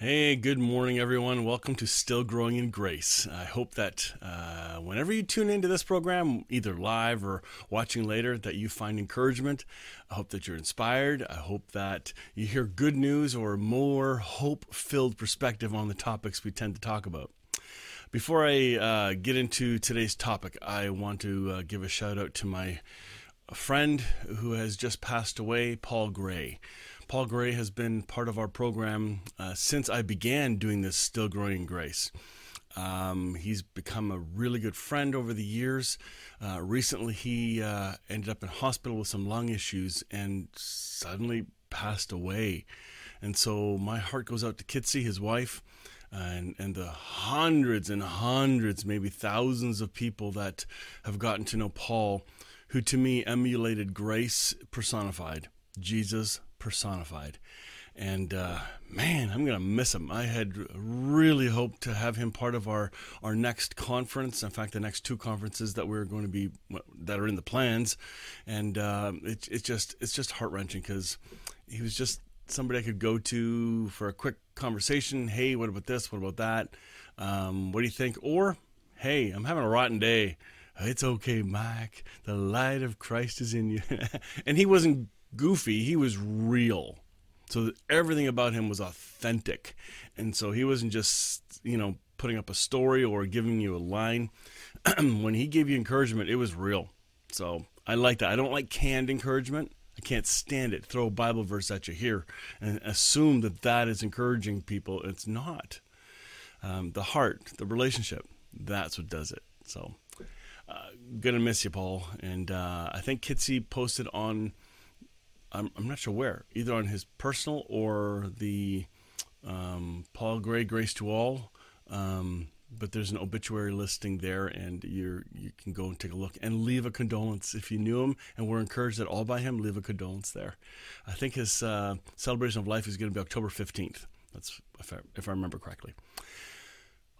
Hey, good morning, everyone. Welcome to Still Growing in Grace. I hope that uh, whenever you tune into this program, either live or watching later, that you find encouragement. I hope that you're inspired. I hope that you hear good news or more hope filled perspective on the topics we tend to talk about. Before I uh, get into today's topic, I want to uh, give a shout out to my friend who has just passed away, Paul Gray. Paul Gray has been part of our program uh, since I began doing this Still Growing Grace. Um, he's become a really good friend over the years. Uh, recently, he uh, ended up in hospital with some lung issues and suddenly passed away. And so my heart goes out to Kitsy, his wife, and, and the hundreds and hundreds, maybe thousands of people that have gotten to know Paul, who to me emulated grace personified, Jesus personified. And uh, man, I'm gonna miss him. I had really hoped to have him part of our our next conference. In fact, the next two conferences that we're going to be that are in the plans, and uh, it, it's just it's just heart wrenching because he was just somebody I could go to for a quick conversation. Hey, what about this? What about that? Um, what do you think? Or hey, I'm having a rotten day. It's okay, Mike. The light of Christ is in you. and he wasn't goofy, he was real. So everything about him was authentic. And so he wasn't just, you know, putting up a story or giving you a line. when he gave you encouragement, it was real. So I like that. I don't like canned encouragement. I can't stand it. Throw a Bible verse at you here and assume that that is encouraging people. It's not. Um, the heart, the relationship, that's what does it. So, uh, gonna miss you, Paul. And uh, I think Kitsy posted on I'm, I'm not sure where, either on his personal or the um, Paul Gray Grace to All. Um, but there's an obituary listing there, and you you can go and take a look and leave a condolence if you knew him and were encouraged at all by him. Leave a condolence there. I think his uh, celebration of life is going to be October 15th. That's if I, if I remember correctly.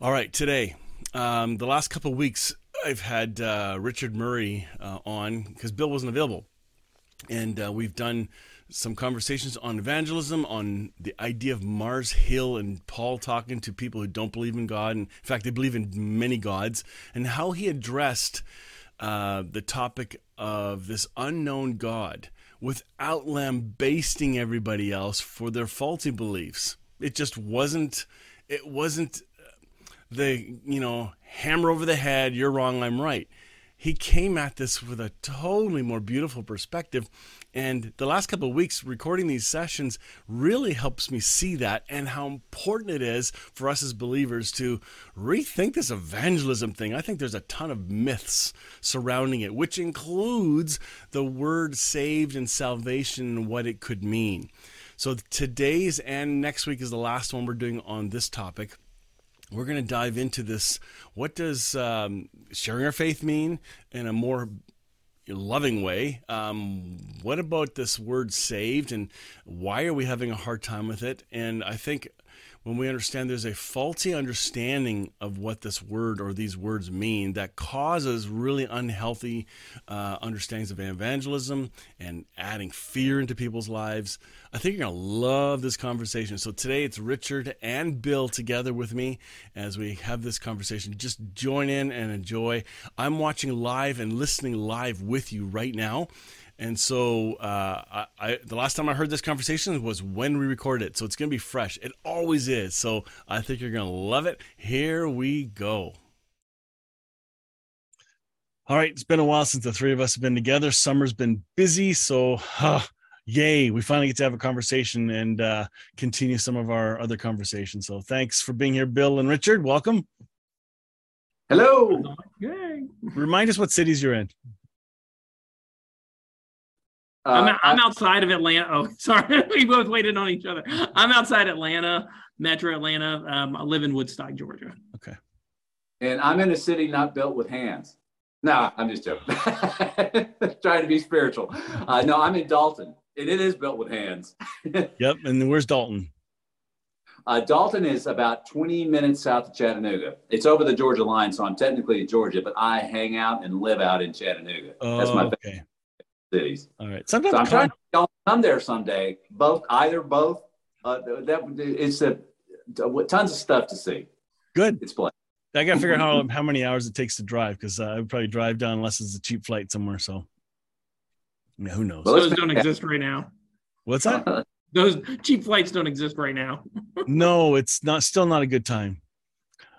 All right, today, um, the last couple of weeks, I've had uh, Richard Murray uh, on because Bill wasn't available and uh, we've done some conversations on evangelism, on the idea of Mars Hill and Paul talking to people who don't believe in God, and in fact, they believe in many gods, and how he addressed uh, the topic of this unknown God without lambasting everybody else for their faulty beliefs. It just wasn't. It wasn't uh, the you know hammer over the head. You're wrong. I'm right he came at this with a totally more beautiful perspective. And the last couple of weeks recording these sessions really helps me see that and how important it is for us as believers to rethink this evangelism thing. I think there's a ton of myths surrounding it, which includes the word saved and salvation and what it could mean. So today's and next week is the last one we're doing on this topic we're going to dive into this. What does um, sharing our faith mean in a more loving way? Um, what about this word saved and why are we having a hard time with it? And I think when we understand there's a faulty understanding of what this word or these words mean that causes really unhealthy uh, understandings of evangelism and adding fear into people's lives. I think you're going to love this conversation. So today it's Richard and Bill together with me as we have this conversation. Just join in and enjoy. I'm watching live and listening live with you right now. And so uh, I, I, the last time I heard this conversation was when we recorded it. So it's going to be fresh. It always is. So I think you're going to love it. Here we go. All right. It's been a while since the three of us have been together. Summer's been busy. So, huh, yay, we finally get to have a conversation and uh, continue some of our other conversations. So thanks for being here, Bill and Richard. Welcome. Hello. Yay. Remind us what cities you're in. Uh, I'm, I'm outside of Atlanta. Oh, sorry. we both waited on each other. I'm outside Atlanta, Metro Atlanta. Um, I live in Woodstock, Georgia. Okay. And I'm in a city not built with hands. No, I'm just joking. Trying to be spiritual. Uh, no, I'm in Dalton, and it is built with hands. yep. And where's Dalton? Uh, Dalton is about 20 minutes south of Chattanooga. It's over the Georgia line, so I'm technically in Georgia, but I hang out and live out in Chattanooga. Oh, That's my okay. Cities. All right. Sometimes so I'm trying to come there someday. Both, either both. Uh, that it's a tons of stuff to see. Good. It's play. I got to figure out how, how many hours it takes to drive because uh, I would probably drive down unless it's a cheap flight somewhere. So, yeah, who knows? Well, Those don't exist right now. What's that? Those cheap flights don't exist right now. no, it's not. Still not a good time.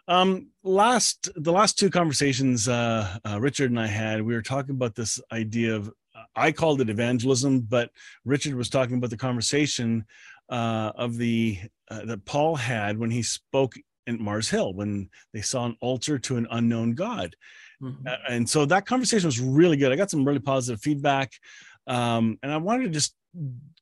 Um, last the last two conversations uh, uh, Richard and I had, we were talking about this idea of I called it evangelism, but Richard was talking about the conversation uh, of the uh, that Paul had when he spoke in Mars Hill when they saw an altar to an unknown God. Mm-hmm. Uh, and so that conversation was really good. I got some really positive feedback. Um, and I wanted to just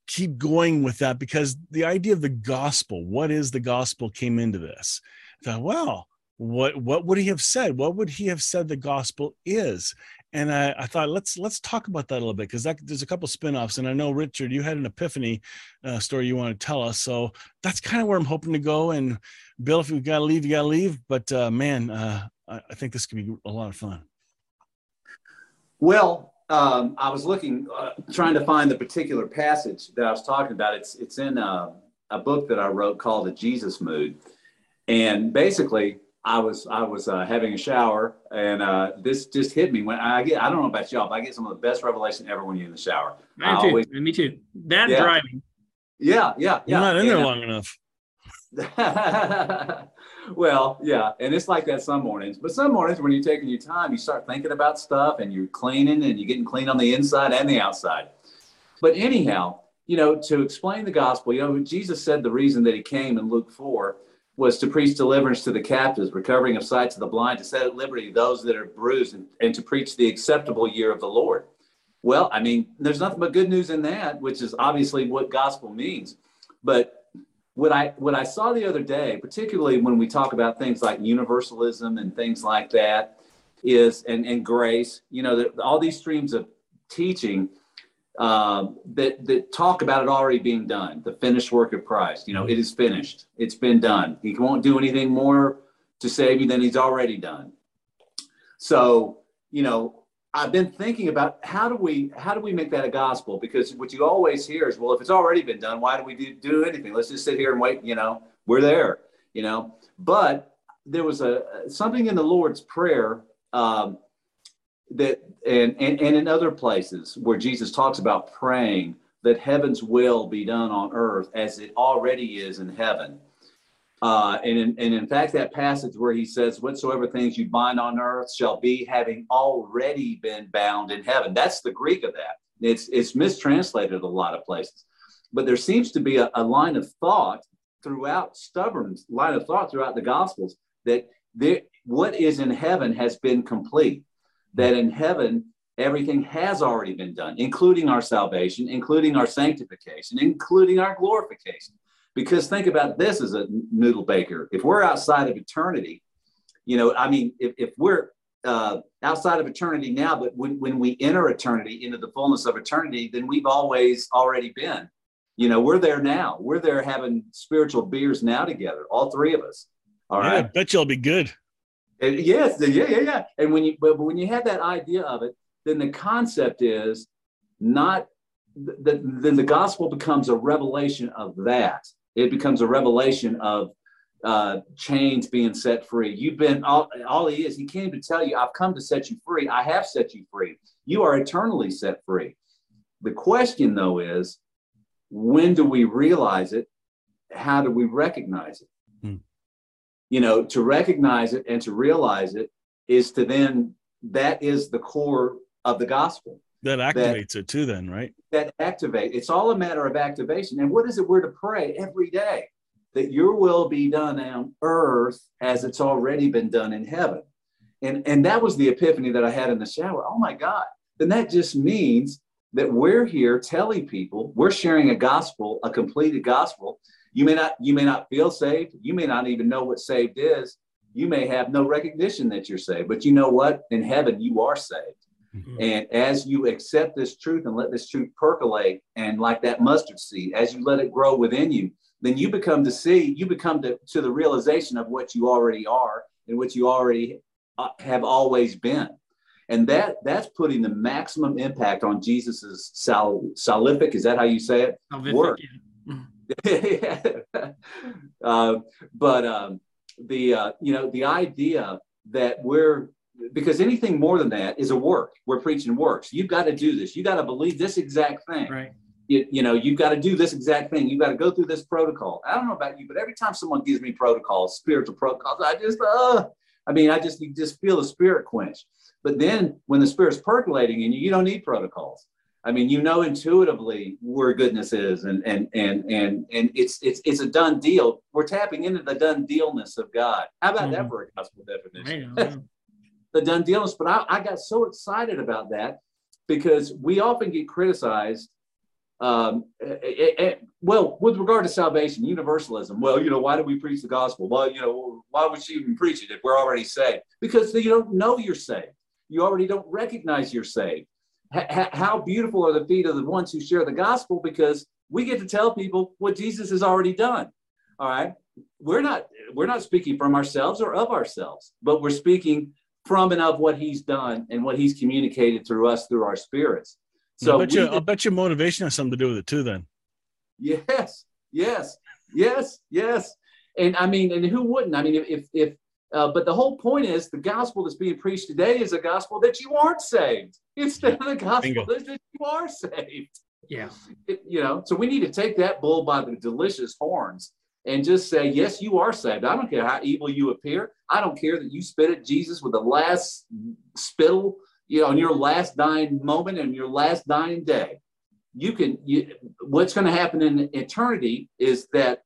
keep going with that because the idea of the gospel, what is the gospel, came into this. I thought, well, what what would he have said? What would he have said the gospel is? And I, I, thought let's let's talk about that a little bit because there's a couple spin-offs and i know richard you had an epiphany uh, story you want to tell us so that's kind of where i'm hoping to go and bill if you've got to leave you got to leave but uh, man uh, I, I, think this could be a lot of fun. Well um, i was looking uh, trying to find the particular passage that i was talking about. It's it's in a, uh, a book that i wrote called the jesus mood and basically I was I was uh, having a shower, and uh, this just hit me when I get. I don't know about y'all, but I get some of the best revelation ever when you're in the shower. Me too. Always, me too. That yeah. driving. Yeah, yeah, yeah. You're not in there long enough. well, yeah, and it's like that some mornings. But some mornings, when you're taking your time, you start thinking about stuff, and you're cleaning, and you're getting clean on the inside and the outside. But anyhow, you know, to explain the gospel, you know, Jesus said the reason that he came in Luke four was to preach deliverance to the captives, recovering of sight to the blind, to set at liberty those that are bruised, and, and to preach the acceptable year of the Lord. Well, I mean, there's nothing but good news in that, which is obviously what gospel means. But what I what I saw the other day, particularly when we talk about things like universalism and things like that, is and and grace, you know, all these streams of teaching um, that that talk about it already being done, the finished work of Christ. You know, it is finished. It's been done. He won't do anything more to save you than he's already done. So, you know, I've been thinking about how do we how do we make that a gospel? Because what you always hear is, well, if it's already been done, why do we do, do anything? Let's just sit here and wait. You know, we're there. You know, but there was a something in the Lord's prayer um, that and, and, and in other places where Jesus talks about praying that heaven's will be done on earth as it already is in heaven. Uh, and, in, and in fact, that passage where he says, Whatsoever things you bind on earth shall be having already been bound in heaven. That's the Greek of that. It's, it's mistranslated a lot of places. But there seems to be a, a line of thought throughout, stubborn line of thought throughout the Gospels that there, what is in heaven has been complete that in heaven, everything has already been done, including our salvation, including our sanctification, including our glorification. Because think about this as a noodle baker. If we're outside of eternity, you know, I mean, if, if we're uh, outside of eternity now, but when, when we enter eternity into the fullness of eternity, then we've always already been. You know, we're there now. We're there having spiritual beers now together, all three of us. All yeah, right. I bet you'll be good. And yes, yeah, yeah, yeah. And when you but when you have that idea of it, then the concept is not that then the gospel becomes a revelation of that. It becomes a revelation of uh, chains being set free. You've been all, all he is. He came to tell you, I've come to set you free. I have set you free. You are eternally set free. The question though is, when do we realize it? How do we recognize it? You know to recognize it and to realize it is to then that is the core of the gospel. That activates that, it too then right? That activate it's all a matter of activation. And what is it we're to pray every day? That your will be done on earth as it's already been done in heaven. And and that was the epiphany that i had in the shower. Oh my god. Then that just means that we're here telling people we're sharing a gospel, a completed gospel. You may not you may not feel saved. You may not even know what saved is. You may have no recognition that you're saved, but you know what? In heaven, you are saved. Mm-hmm. And as you accept this truth and let this truth percolate, and like that mustard seed, as you let it grow within you, then you become to see, you become to, to the realization of what you already are and what you already uh, have always been and that that's putting the maximum impact on jesus's sal- salvific is that how you say it salvific, work yeah. Uh, but um, the uh, you know the idea that we're because anything more than that is a work. We're preaching works. You've got to do this. You got to believe this exact thing. Right. You, you know you've got to do this exact thing. You've got to go through this protocol. I don't know about you but every time someone gives me protocols spiritual protocols i just uh i mean i just you just feel the spirit quench. But then when the Spirit's percolating in you, you don't need protocols. I mean, you know intuitively where goodness is, and and and and and it's it's it's a done deal. We're tapping into the done dealness of God. How about mm that mm-hmm. for a gospel definition? the done dealness. But I, I got so excited about that because we often get criticized. Um, it, eh, it, eh, eh, well, with regard to salvation, universalism. Well, you know, why do we preach the gospel? Well, you know, why would you even preach it if we're already saved? Because you don't know you're saved you already don't recognize you're saved. How beautiful are the feet of the ones who share the gospel because we get to tell people what Jesus has already done. All right. We're not we're not speaking from ourselves or of ourselves, but we're speaking from and of what he's done and what he's communicated through us through our spirits. So I bet, you, I bet your motivation has something to do with it too, then. Yes, yes, yes, yes. And I mean, and who wouldn't? I mean, if if uh, but the whole point is the gospel that's being preached today is a gospel that you aren't saved instead of the gospel that, that you are saved. Yeah. It, you know, so we need to take that bull by the delicious horns and just say, yes, you are saved. I don't care how evil you appear. I don't care that you spit at Jesus with the last spittle, you know, in your last dying moment and your last dying day. You can, you, what's going to happen in eternity is that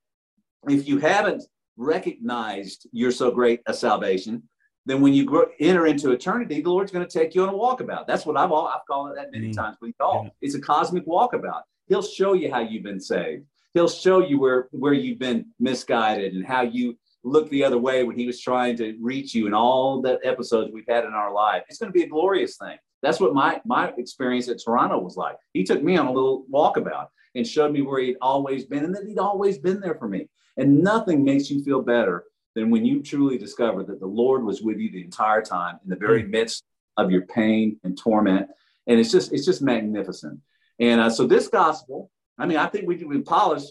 if you haven't recognized you're so great a salvation, then when you grow, enter into eternity, the Lord's going to take you on a walkabout. That's what I've all, I've called it that many mm. times with y'all. Yeah. It's a cosmic walkabout. He'll show you how you've been saved. He'll show you where where you've been misguided and how you looked the other way when he was trying to reach you and all the episodes we've had in our life. It's going to be a glorious thing. That's what my my experience at Toronto was like. He took me on a little walkabout and showed me where he'd always been and that he'd always been there for me. And nothing makes you feel better than when you truly discover that the Lord was with you the entire time in the very hmm. midst of your pain and torment. And it's just, it's just magnificent. And uh, so this gospel, I mean, I think we can polish.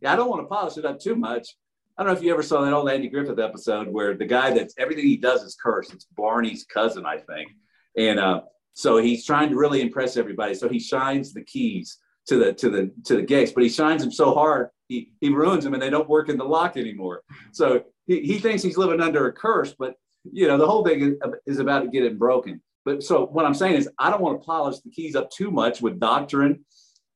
Yeah, I don't want to polish it up too much. I don't know if you ever saw that old Andy Griffith episode where the guy that's everything he does is cursed. It's Barney's cousin, I think. And uh, so he's trying to really impress everybody. So he shines the keys to the to the to the gates, but he shines them so hard he, he ruins them and they don't work in the lock anymore. So he, he thinks he's living under a curse, but you know, the whole thing is, is about to get it broken. But so what I'm saying is I don't want to polish the keys up too much with doctrine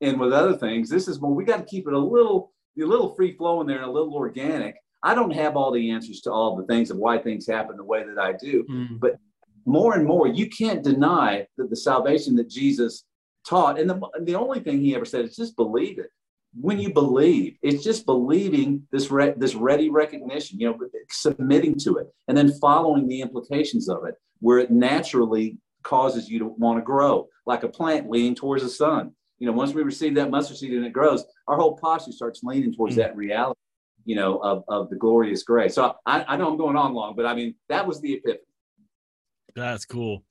and with other things. This is more, we got to keep it a little, a little free flowing there and a little organic. I don't have all the answers to all the things of why things happen the way that I do, mm. but more and more, you can't deny that the salvation that Jesus taught, and the, the only thing he ever said is just believe it. When you believe it's just believing this re- this ready recognition you know submitting to it and then following the implications of it where it naturally causes you to want to grow. Like a plant leaning towards the sun. You know once we receive that mustard seed and it grows our whole posture starts leaning towards mm-hmm. that reality you know of, of the glorious grace. So I, I know i'm going on long but i mean that was the epiphany. That's cool.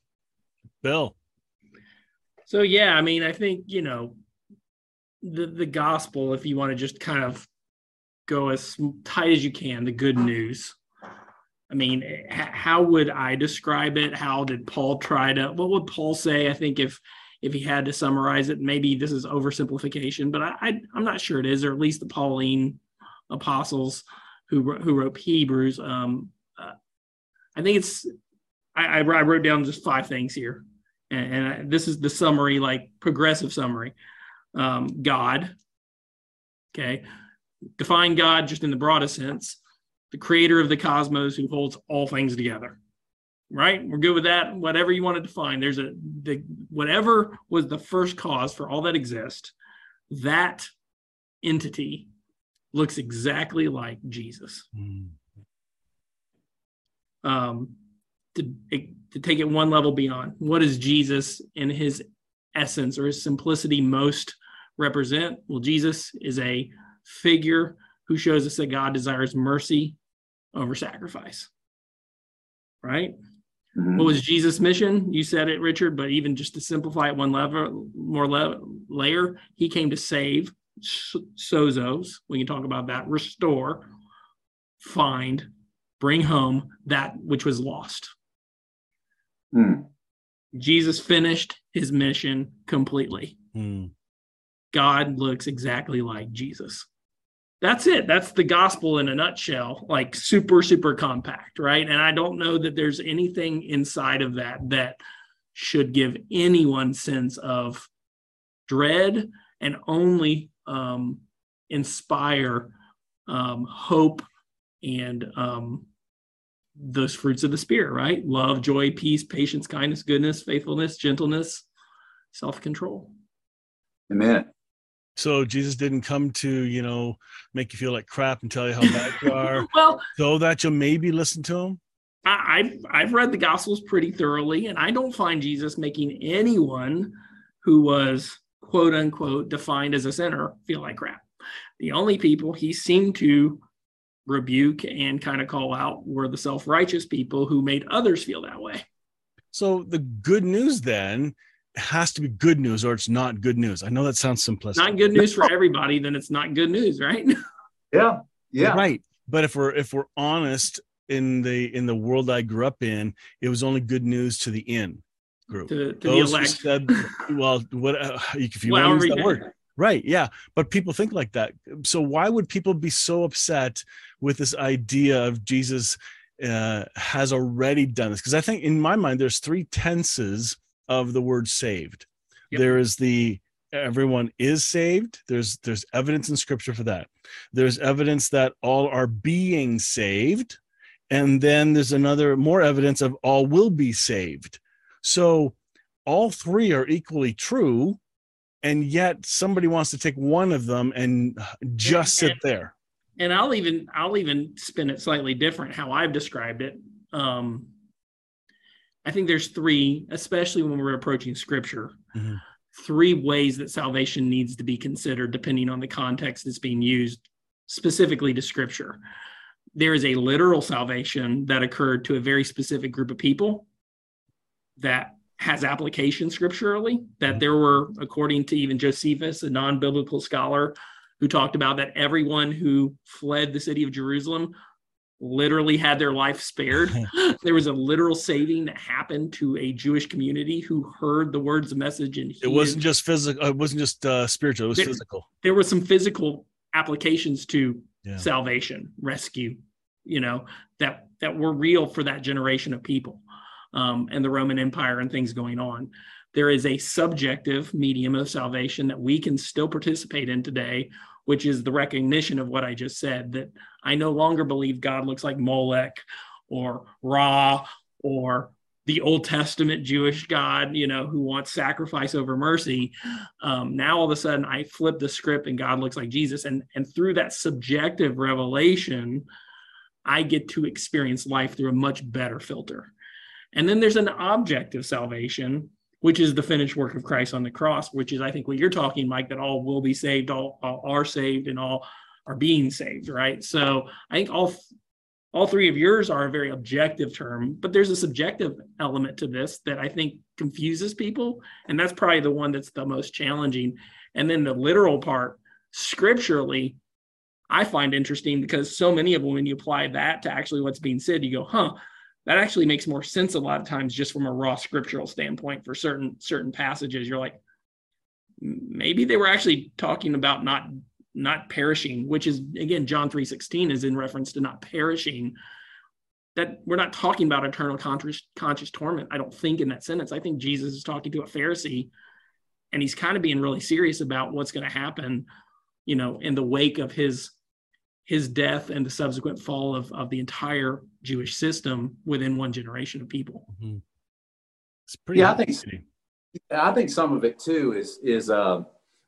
Bill so yeah i mean i think you know the the gospel, if you want to just kind of go as tight as you can, the good news. I mean, how would I describe it? How did Paul try to? What would Paul say? I think if if he had to summarize it, maybe this is oversimplification, but I, I am not sure it is, or at least the Pauline apostles who who wrote Hebrews. Um, uh, I think it's I, I wrote down just five things here, and, and this is the summary, like progressive summary um, God. Okay. Define God just in the broadest sense the creator of the cosmos who holds all things together. right? We're good with that. Whatever you want to define, there's a the whatever was the first cause for all that exists, that entity looks exactly like Jesus. Mm. Um, to, to take it one level beyond, what does Jesus in his essence or his simplicity most represent? Well, Jesus is a figure who shows us that God desires mercy over sacrifice. Right? Mm-hmm. What was Jesus' mission? You said it, Richard, but even just to simplify it one level, more le- layer, he came to save, sozos. We can talk about that. Restore, find, bring home that which was lost. Mm. Jesus finished his mission completely. Mm. God looks exactly like Jesus that's it that's the gospel in a nutshell like super super compact right and i don't know that there's anything inside of that that should give anyone sense of dread and only um, inspire um, hope and um, those fruits of the spirit right love joy peace patience kindness goodness faithfulness gentleness self-control amen so Jesus didn't come to, you know, make you feel like crap and tell you how bad you are. well, so that you'll maybe listen to him. I, have I've read the Gospels pretty thoroughly, and I don't find Jesus making anyone who was quote unquote defined as a sinner feel like crap. The only people he seemed to rebuke and kind of call out were the self righteous people who made others feel that way. So the good news then has to be good news or it's not good news. I know that sounds simplistic. Not good news for everybody, then it's not good news, right? Yeah. Yeah. Right. But if we're if we're honest in the in the world I grew up in, it was only good news to the in group. To, to Those the elect. Said, well, what uh, if you well, want to use that word? Right. Yeah. But people think like that. So why would people be so upset with this idea of Jesus uh, has already done this? Because I think in my mind, there's three tenses of the word saved. Yep. There is the everyone is saved. There's there's evidence in scripture for that. There's evidence that all are being saved. And then there's another more evidence of all will be saved. So all three are equally true. And yet somebody wants to take one of them and just sit there. And I'll even I'll even spin it slightly different how I've described it. Um, I think there's three, especially when we're approaching scripture, mm-hmm. three ways that salvation needs to be considered depending on the context that's being used specifically to scripture. There is a literal salvation that occurred to a very specific group of people that has application scripturally, that mm-hmm. there were, according to even Josephus, a non biblical scholar, who talked about that everyone who fled the city of Jerusalem literally had their life spared. there was a literal saving that happened to a Jewish community who heard the words of message and it wasn't just physical. It wasn't just uh, spiritual. It was there, physical. There were some physical applications to yeah. salvation, rescue, you know, that that were real for that generation of people, um, and the Roman Empire and things going on. There is a subjective medium of salvation that we can still participate in today, which is the recognition of what I just said that I no longer believe God looks like Molech or Ra or the Old Testament Jewish God, you know, who wants sacrifice over mercy. Um, now all of a sudden I flip the script and God looks like Jesus. And, and through that subjective revelation, I get to experience life through a much better filter. And then there's an objective salvation, which is the finished work of Christ on the cross, which is, I think, what you're talking, Mike, that all will be saved, all, all are saved, and all are being saved, right? So I think all all three of yours are a very objective term, but there's a subjective element to this that I think confuses people, and that's probably the one that's the most challenging. And then the literal part, scripturally, I find interesting because so many of them, when you apply that to actually what's being said, you go, huh, that actually makes more sense a lot of times just from a raw scriptural standpoint for certain certain passages. You're like maybe they were actually talking about not not perishing which is again john 3.16 is in reference to not perishing. That we're not talking about eternal conscious, conscious torment i don't think in that sentence. I think jesus is talking to a pharisee and he's kind of being really serious about what's going to happen you know in the wake of his his death and the subsequent fall of, of the entire Jewish system within one generation of people. Mm-hmm. It's pretty. Yeah, I think. I think some of it too is is uh,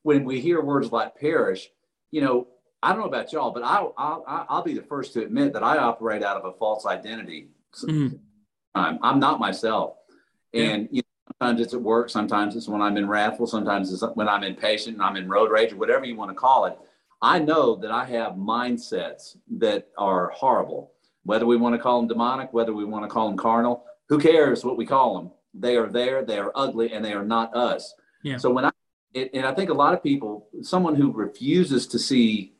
when we hear words like perish. You know, I don't know about y'all, but I, I I'll be the first to admit that I operate out of a false identity. Mm-hmm. I'm, I'm not myself, and yeah. you know, sometimes it's at work, sometimes it's when I'm in wrathful, sometimes it's when I'm impatient, and I'm in road rage, or whatever you want to call it. I know that I have mindsets that are horrible, whether we want to call them demonic, whether we want to call them carnal. Who cares what we call them? They are there, they are ugly, and they are not us. Yeah. So when I, it, and I think a lot of people, someone who refuses to see,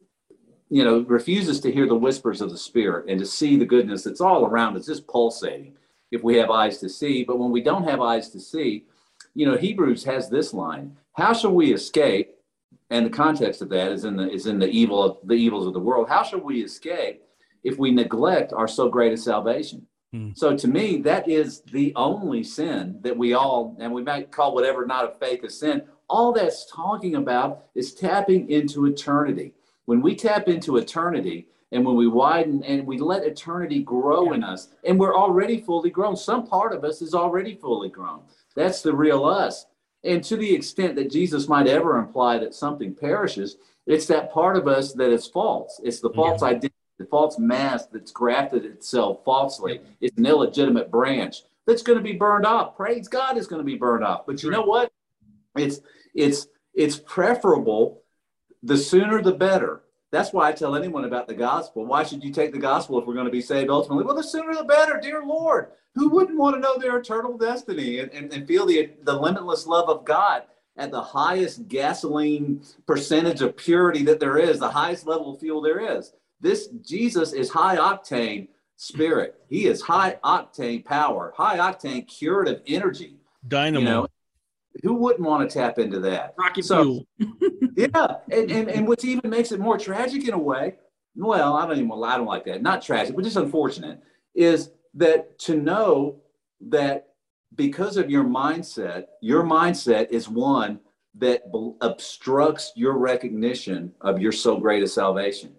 you know, refuses to hear the whispers of the Spirit and to see the goodness that's all around us, just pulsating if we have eyes to see. But when we don't have eyes to see, you know, Hebrews has this line How shall we escape? And the context of that is in the is in the evil of the evils of the world. How shall we escape if we neglect our so great a salvation? Hmm. So to me, that is the only sin that we all, and we might call whatever not a faith a sin. All that's talking about is tapping into eternity. When we tap into eternity, and when we widen and we let eternity grow yeah. in us, and we're already fully grown. Some part of us is already fully grown. That's the real us. And to the extent that Jesus might ever imply that something perishes, it's that part of us that is false. It's the false yeah. identity, the false mask that's grafted itself falsely. It's an illegitimate branch that's going to be burned off. Praise God is going to be burned off. But you know what? It's it's it's preferable. The sooner the better. That's why I tell anyone about the gospel. Why should you take the gospel if we're going to be saved ultimately? Well, the sooner the better, dear Lord. Who wouldn't want to know their eternal destiny and, and, and feel the, the limitless love of God at the highest gasoline percentage of purity that there is, the highest level of fuel there is? This Jesus is high octane spirit. He is high octane power, high octane curative energy. Dynamo. You know, who wouldn't want to tap into that? Rocket so, yeah, and, and and what even makes it more tragic in a way, well, I don't even I don't like that. Not tragic, but just unfortunate, is that to know that because of your mindset, your mindset is one that obstructs your recognition of your so great a salvation.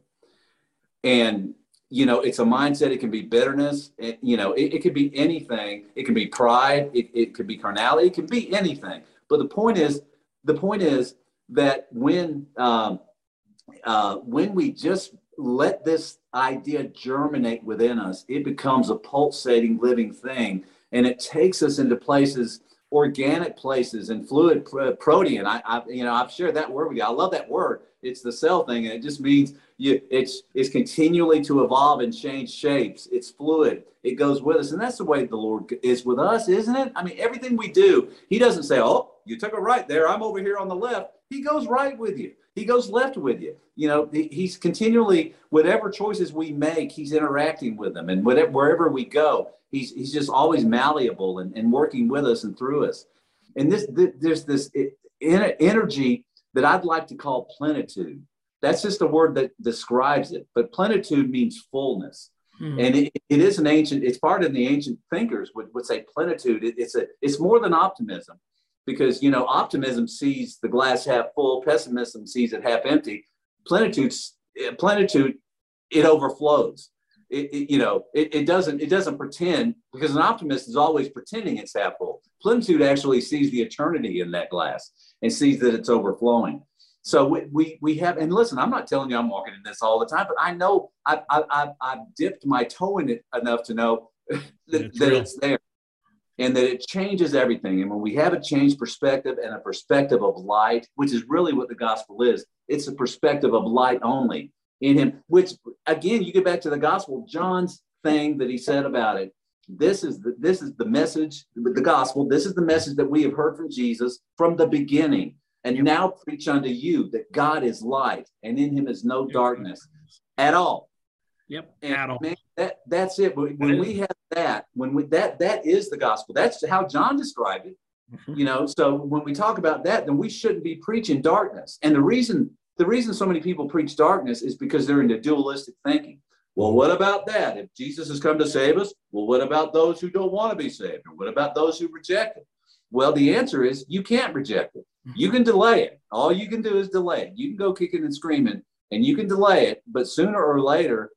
And, you know, it's a mindset. It can be bitterness. It, you know, it, it could be anything. It can be pride. It, it could be carnality. It can be anything. But the point is, the point is that when, um, uh, when we just let this idea germinate within us, it becomes a pulsating living thing. And it takes us into places, organic places and fluid protean. I, I, you know, I've shared that word with you. I love that word. It's the cell thing. And it just means you, it's, it's continually to evolve and change shapes. It's fluid. It goes with us. And that's the way the Lord is with us, isn't it? I mean, everything we do, he doesn't say, oh, you took a right there. I'm over here on the left. He goes right with you. He goes left with you. You know, he's continually, whatever choices we make, he's interacting with them. And whatever, wherever we go, he's, he's just always malleable and, and working with us and through us. And this, this there's this energy that I'd like to call plenitude. That's just a word that describes it. But plenitude means fullness. Mm-hmm. And it, it is an ancient, it's part of the ancient thinkers would, would say plenitude. It, it's a, it's more than optimism because you know optimism sees the glass half full pessimism sees it half empty. Plenitude eh, plenitude it overflows. It, it you know it, it, doesn't it doesn't pretend because an optimist is always pretending it's half full. Plenitude actually sees the eternity in that glass and sees that it's overflowing. So we, we, we have and listen i'm not telling you i'm walking in this all the time but i know i've, I've, I've dipped my toe in it enough to know that, that it's there and that it changes everything. And when we have a changed perspective and a perspective of light, which is really what the gospel is, it's a perspective of light only in Him, which again, you get back to the gospel, John's thing that he said about it. This is the, this is the message, the gospel. This is the message that we have heard from Jesus from the beginning, and now preach unto you that God is light, and in Him is no darkness at all. Yep, and at all. Man, that that's it. When, when we have that, when we that that is the gospel. That's how John described it. Mm-hmm. You know, so when we talk about that, then we shouldn't be preaching darkness. And the reason the reason so many people preach darkness is because they're into dualistic thinking. Well, what about that? If Jesus has come to save us, well, what about those who don't want to be saved? Or what about those who reject it? Well, the answer is you can't reject it. Mm-hmm. You can delay it. All you can do is delay it. You can go kicking and screaming and you can delay it, but sooner or later,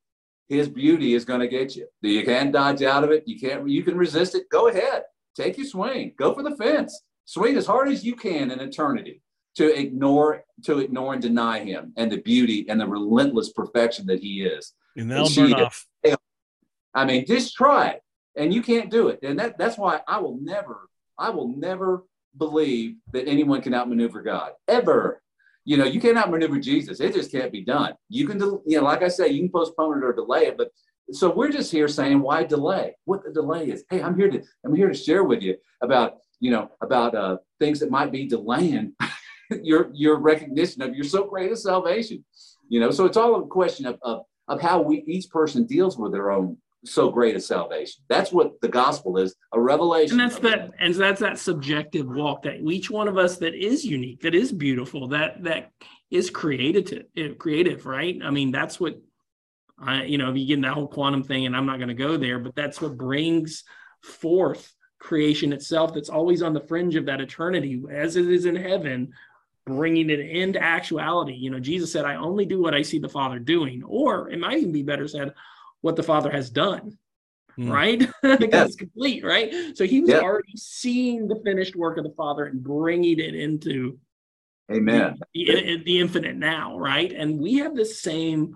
his beauty is going to get you. You can't dodge out of it. You can't. You can resist it. Go ahead. Take your swing. Go for the fence. Swing as hard as you can in eternity to ignore to ignore and deny him and the beauty and the relentless perfection that he is. And that'll burn off. I mean, just try it, and you can't do it. And that that's why I will never, I will never believe that anyone can outmaneuver God ever. You know, you cannot maneuver Jesus. It just can't be done. You can, you know, like I say, you can postpone it or delay it, but so we're just here saying why delay what the delay is hey i'm here to i'm here to share with you about you know about uh, things that might be delaying your your recognition of your so great a salvation you know so it's all a question of, of of how we each person deals with their own so great a salvation. That's what the gospel is a revelation and that's that and that's that subjective walk that each one of us that is unique that is beautiful that that is creative, to eh, creative right? I mean that's what I, you know, if you get in that whole quantum thing, and I'm not going to go there, but that's what brings forth creation itself that's always on the fringe of that eternity as it is in heaven, bringing it into actuality. You know, Jesus said, I only do what I see the Father doing, or it might even be better said, what the Father has done. Mm. Right? because yes. it's complete, right? So he was already seeing the finished work of the Father and bringing it into Amen. The, the, infinite now, right? And we have the same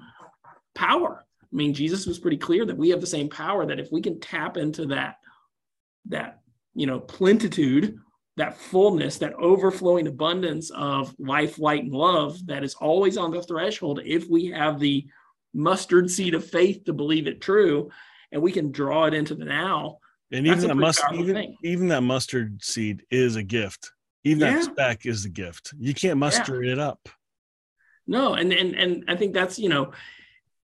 power. I mean, Jesus was pretty clear that we have the same power that if we can tap into that, that, you know, plentitude, that fullness, that overflowing abundance of life, light, and love that is always on the threshold, if we have the mustard seed of faith to believe it true, and we can draw it into the now. And even that mustard, even, even that mustard seed is a gift. Even yeah. that speck is a gift. You can't muster yeah. it up. No, and and and I think that's you know,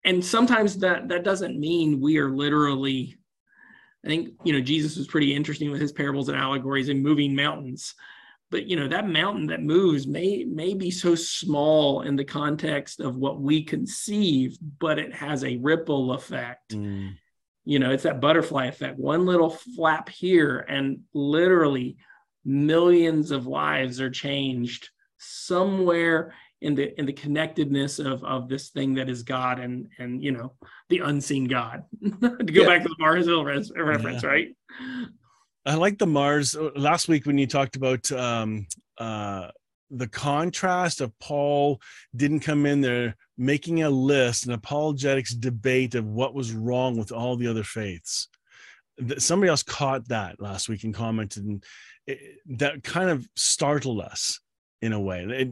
and sometimes that that doesn't mean we are literally i think you know jesus was pretty interesting with his parables and allegories and moving mountains but you know that mountain that moves may may be so small in the context of what we conceive but it has a ripple effect mm. you know it's that butterfly effect one little flap here and literally millions of lives are changed somewhere in the in the connectedness of of this thing that is God and and you know the unseen God. to go yeah. back to the Mars Hill res- reference, yeah. right? I like the Mars. Uh, last week when you talked about um, uh, the contrast of Paul didn't come in there making a list, an apologetics debate of what was wrong with all the other faiths. Somebody else caught that last week and commented, and it, that kind of startled us in a way. It,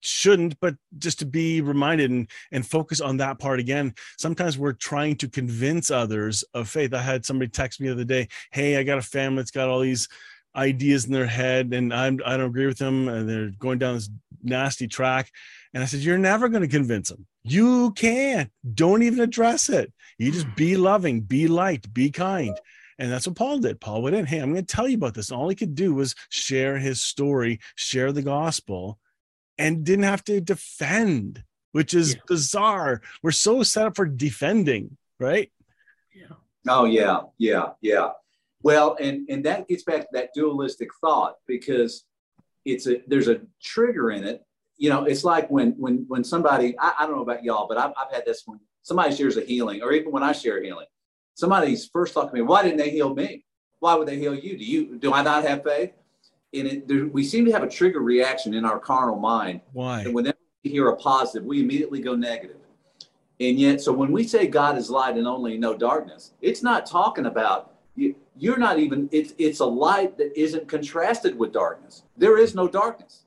shouldn't but just to be reminded and and focus on that part again. Sometimes we're trying to convince others of faith. I had somebody text me the other day hey i got a family that's got all these ideas in their head and I'm, i don't agree with them and they're going down this nasty track. And i said you're never going to convince them you can't. Don't even address it. You just be loving be light be kind. And that's what Paul did. Paul went in, hey, I'm going to tell you about this. And all he could do was share his story, share the gospel, and didn't have to defend, which is yeah. bizarre. We're so set up for defending, right? Yeah. Oh yeah, yeah, yeah. Well, and and that gets back to that dualistic thought because it's a there's a trigger in it. You know, it's like when when when somebody I, I don't know about y'all, but I've, I've had this one. Somebody shares a healing, or even when I share healing, somebody's first talking to me. Why didn't they heal me? Why would they heal you? Do you do I not have faith? And it, there, we seem to have a trigger reaction in our carnal mind. Why? And whenever we hear a positive, we immediately go negative. And yet, so when we say God is light and only no darkness, it's not talking about you, you're not even. It's it's a light that isn't contrasted with darkness. There is no darkness.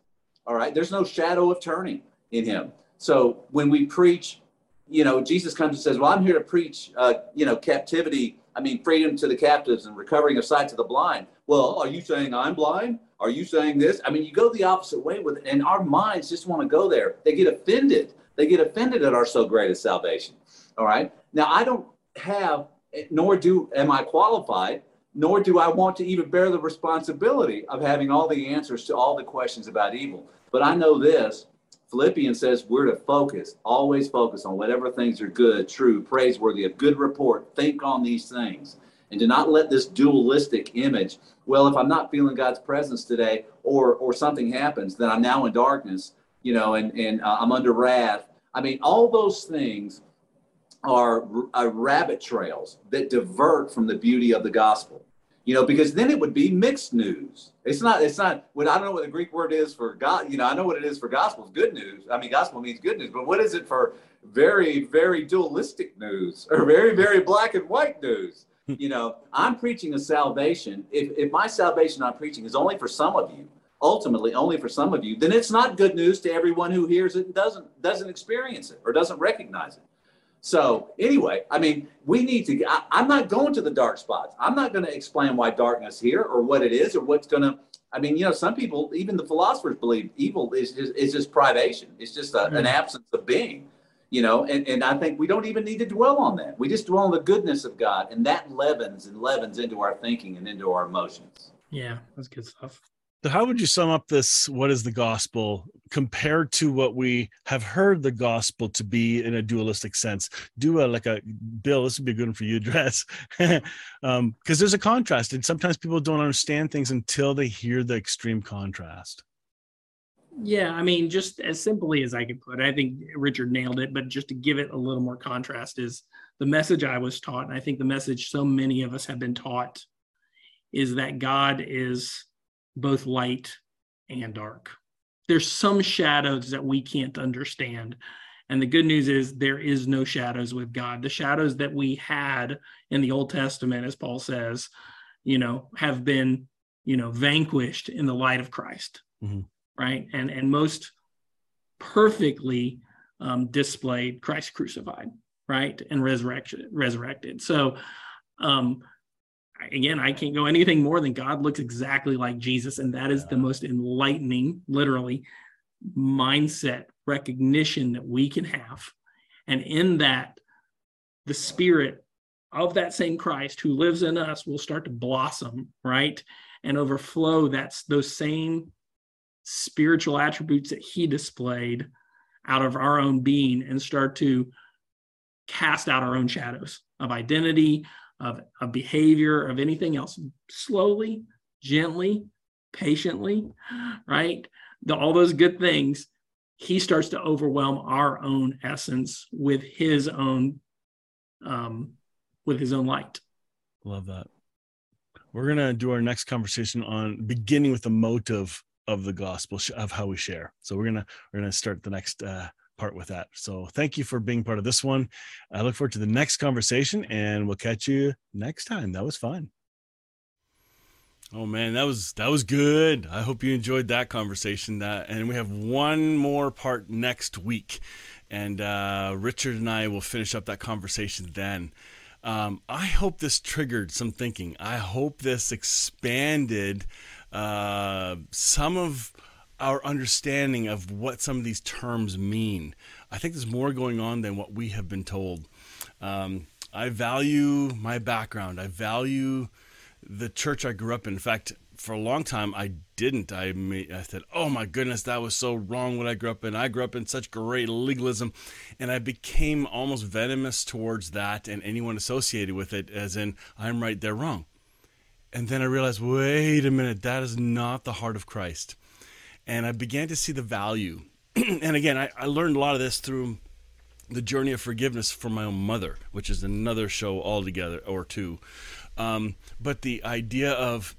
All right. There's no shadow of turning in Him. So when we preach, you know, Jesus comes and says, "Well, I'm here to preach, uh, you know, captivity. I mean, freedom to the captives and recovering of sight to the blind." Well, are you saying I'm blind? Are you saying this? I mean, you go the opposite way with it, and our minds just want to go there. They get offended. They get offended at our so great a salvation. All right. Now, I don't have, nor do am I qualified, nor do I want to even bear the responsibility of having all the answers to all the questions about evil. But I know this Philippians says we're to focus, always focus on whatever things are good, true, praiseworthy, of good report. Think on these things and to not let this dualistic image well if i'm not feeling god's presence today or or something happens then i'm now in darkness you know and and uh, i'm under wrath I mean, all those things are uh, rabbit trails that divert from the beauty of the gospel. You know, because then it would be mixed news. It's not. It's not. What I don't know what the Greek word is for God. You know, I know what it is for gospel. Good news. I mean, gospel means good news. But what is it for very, very dualistic news or very, very black and white news? Hmm. you know, I'm preaching a salvation. If if my salvation I'm preaching is only for some of you, ultimately only for some of you, then it's not good news to everyone who hears it and doesn't doesn't experience it or doesn't recognize it. So anyway, I mean, we need to. I, I'm not going to the dark spots. I'm not going to explain why darkness here or what it is or what's going to. I mean, you know, some people, even the philosophers, believe evil is just is just privation. It's just a, mm-hmm. an absence of being. You know, and, and I think we don't even need to dwell on that. We just dwell on the goodness of God, and that leavens and leavens into our thinking and into our emotions. Yeah, that's good stuff. So, how would you sum up this? What is the gospel compared to what we have heard the gospel to be in a dualistic sense? Do a like a Bill. This would be good one for you, dress, because um, there's a contrast, and sometimes people don't understand things until they hear the extreme contrast. Yeah, I mean, just as simply as I could put it, I think Richard nailed it. But just to give it a little more contrast, is the message I was taught, and I think the message so many of us have been taught is that God is both light and dark. There's some shadows that we can't understand. And the good news is there is no shadows with God. The shadows that we had in the Old Testament, as Paul says, you know, have been, you know, vanquished in the light of Christ. Mm-hmm. Right. And and most perfectly um, displayed Christ crucified, right, and resurrection resurrected. So um, again, I can't go anything more than God looks exactly like Jesus. And that is the most enlightening, literally, mindset recognition that we can have. And in that, the spirit of that same Christ who lives in us will start to blossom, right? And overflow that's those same spiritual attributes that he displayed out of our own being and start to cast out our own shadows of identity, of, of behavior, of anything else, slowly, gently, patiently, right? The, all those good things, he starts to overwhelm our own essence with his own um, with his own light. Love that. We're gonna do our next conversation on beginning with the motive of the gospel of how we share. So we're gonna we're gonna start the next uh, part with that. So thank you for being part of this one. I look forward to the next conversation and we'll catch you next time. That was fun. Oh man, that was that was good. I hope you enjoyed that conversation. That and we have one more part next week, and uh, Richard and I will finish up that conversation then. Um, I hope this triggered some thinking. I hope this expanded uh, some of our understanding of what some of these terms mean. I think there's more going on than what we have been told. Um, I value my background. I value the church I grew up in. In fact, for a long time, I didn't. I, I said, "Oh my goodness, that was so wrong." What I grew up in, I grew up in such great legalism, and I became almost venomous towards that and anyone associated with it. As in, I'm right, they're wrong. And then I realized, wait a minute, that is not the heart of Christ and I began to see the value. and again, I, I learned a lot of this through the journey of forgiveness from my own mother, which is another show altogether or two. Um, but the idea of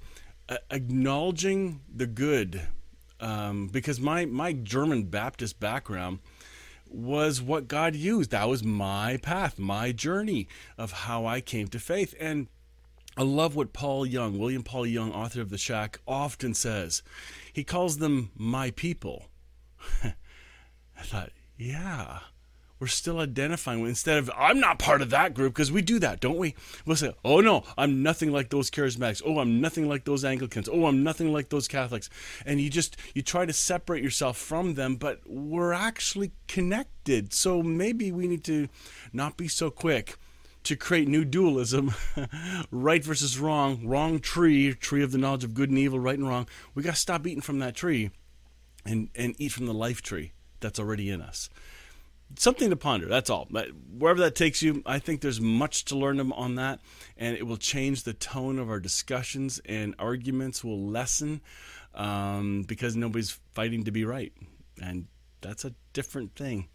uh, acknowledging the good, um, because my my German Baptist background was what God used. That was my path, my journey of how I came to faith, and I love what Paul Young, William Paul Young, author of The Shack, often says. He calls them my people. I thought, yeah, we're still identifying instead of I'm not part of that group because we do that, don't we? We'll say, oh no, I'm nothing like those charismatics. Oh, I'm nothing like those Anglicans. Oh, I'm nothing like those Catholics. And you just you try to separate yourself from them, but we're actually connected. So maybe we need to not be so quick to create new dualism, right versus wrong, wrong tree, tree of the knowledge of good and evil, right and wrong. We got to stop eating from that tree and, and eat from the life tree that's already in us. Something to ponder, that's all. But wherever that takes you, I think there's much to learn on that, and it will change the tone of our discussions, and arguments will lessen um, because nobody's fighting to be right. And that's a different thing.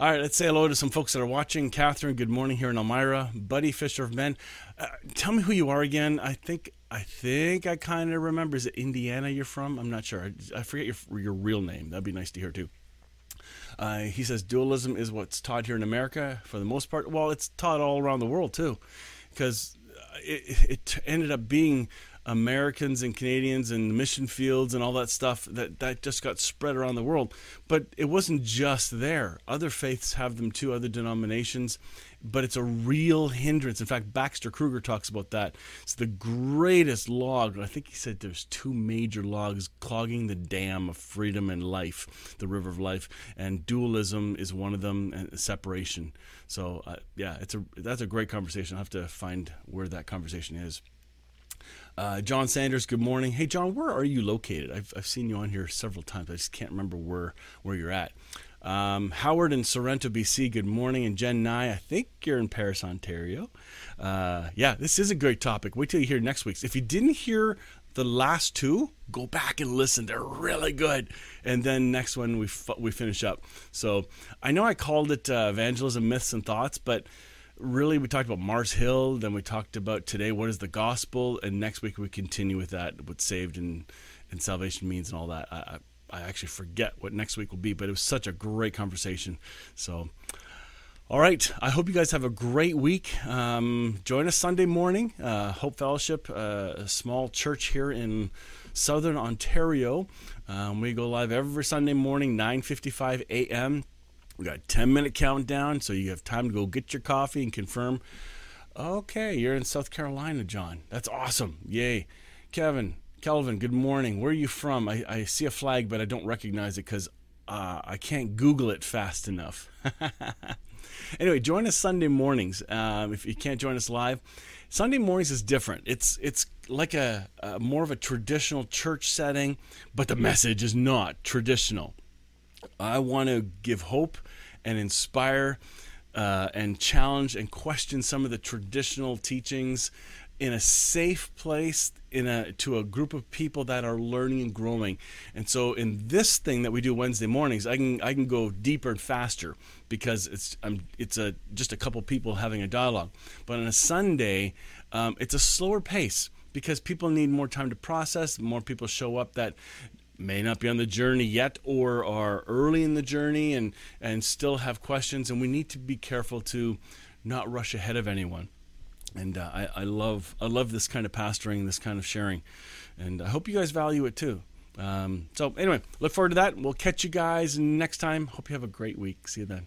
All right, let's say hello to some folks that are watching. Catherine, good morning here in Elmira. Buddy Fisher of Men, uh, tell me who you are again. I think I think I kind of remember. Is it Indiana you're from? I'm not sure. I, I forget your your real name. That'd be nice to hear too. Uh, he says dualism is what's taught here in America for the most part. Well, it's taught all around the world too, because it, it ended up being Americans and Canadians and mission fields and all that stuff that, that just got spread around the world. But it wasn't just there. Other faiths have them too, other denominations, but it's a real hindrance. In fact, Baxter Kruger talks about that. It's the greatest log. I think he said there's two major logs clogging the dam of freedom and life, the river of life, and dualism is one of them, and separation. So uh, yeah, it's a that's a great conversation. I'll have to find where that conversation is. Uh, John Sanders, good morning. Hey, John, where are you located? I've, I've seen you on here several times. I just can't remember where, where you're at. Um, Howard in Sorrento, BC, good morning. And Jen Nye, I think you're in Paris, Ontario. Uh, yeah, this is a great topic. Wait till you hear next week's. If you didn't hear the last two, go back and listen. They're really good. And then next one we f- we finish up. So I know I called it uh, evangelism, myths, and thoughts, but really we talked about Mars Hill, then we talked about today what is the gospel, and next week we continue with that what saved and and salvation means and all that. I, I actually forget what next week will be, but it was such a great conversation. So. All right. I hope you guys have a great week. Um, join us Sunday morning. Uh, Hope Fellowship, uh, a small church here in Southern Ontario. Um, we go live every Sunday morning, 9:55 a.m. We got a 10 minute countdown, so you have time to go get your coffee and confirm. Okay, you're in South Carolina, John. That's awesome. Yay. Kevin, Kelvin, good morning. Where are you from? I, I see a flag, but I don't recognize it because uh, I can't Google it fast enough. anyway, join us Sunday mornings. Um, if you can't join us live, Sunday mornings is different. It's it's like a, a more of a traditional church setting, but the message is not traditional. I want to give hope and inspire uh, and challenge and question some of the traditional teachings in a safe place in a to a group of people that are learning and growing. And so in this thing that we do wednesday mornings i can i can go deeper and faster because it's um, it's a just a couple people having a dialogue. But on a sunday um, it's a slower pace because people need more time to process more people show up that may not be on the journey yet or are early in the journey and and still have questions and we need to be careful to not rush ahead of anyone. And uh, I, I love I love this kind of pastoring this kind of sharing and I hope you guys value it too. Um, so anyway look forward to that. We'll catch you guys next time. Hope you have a great week. See you then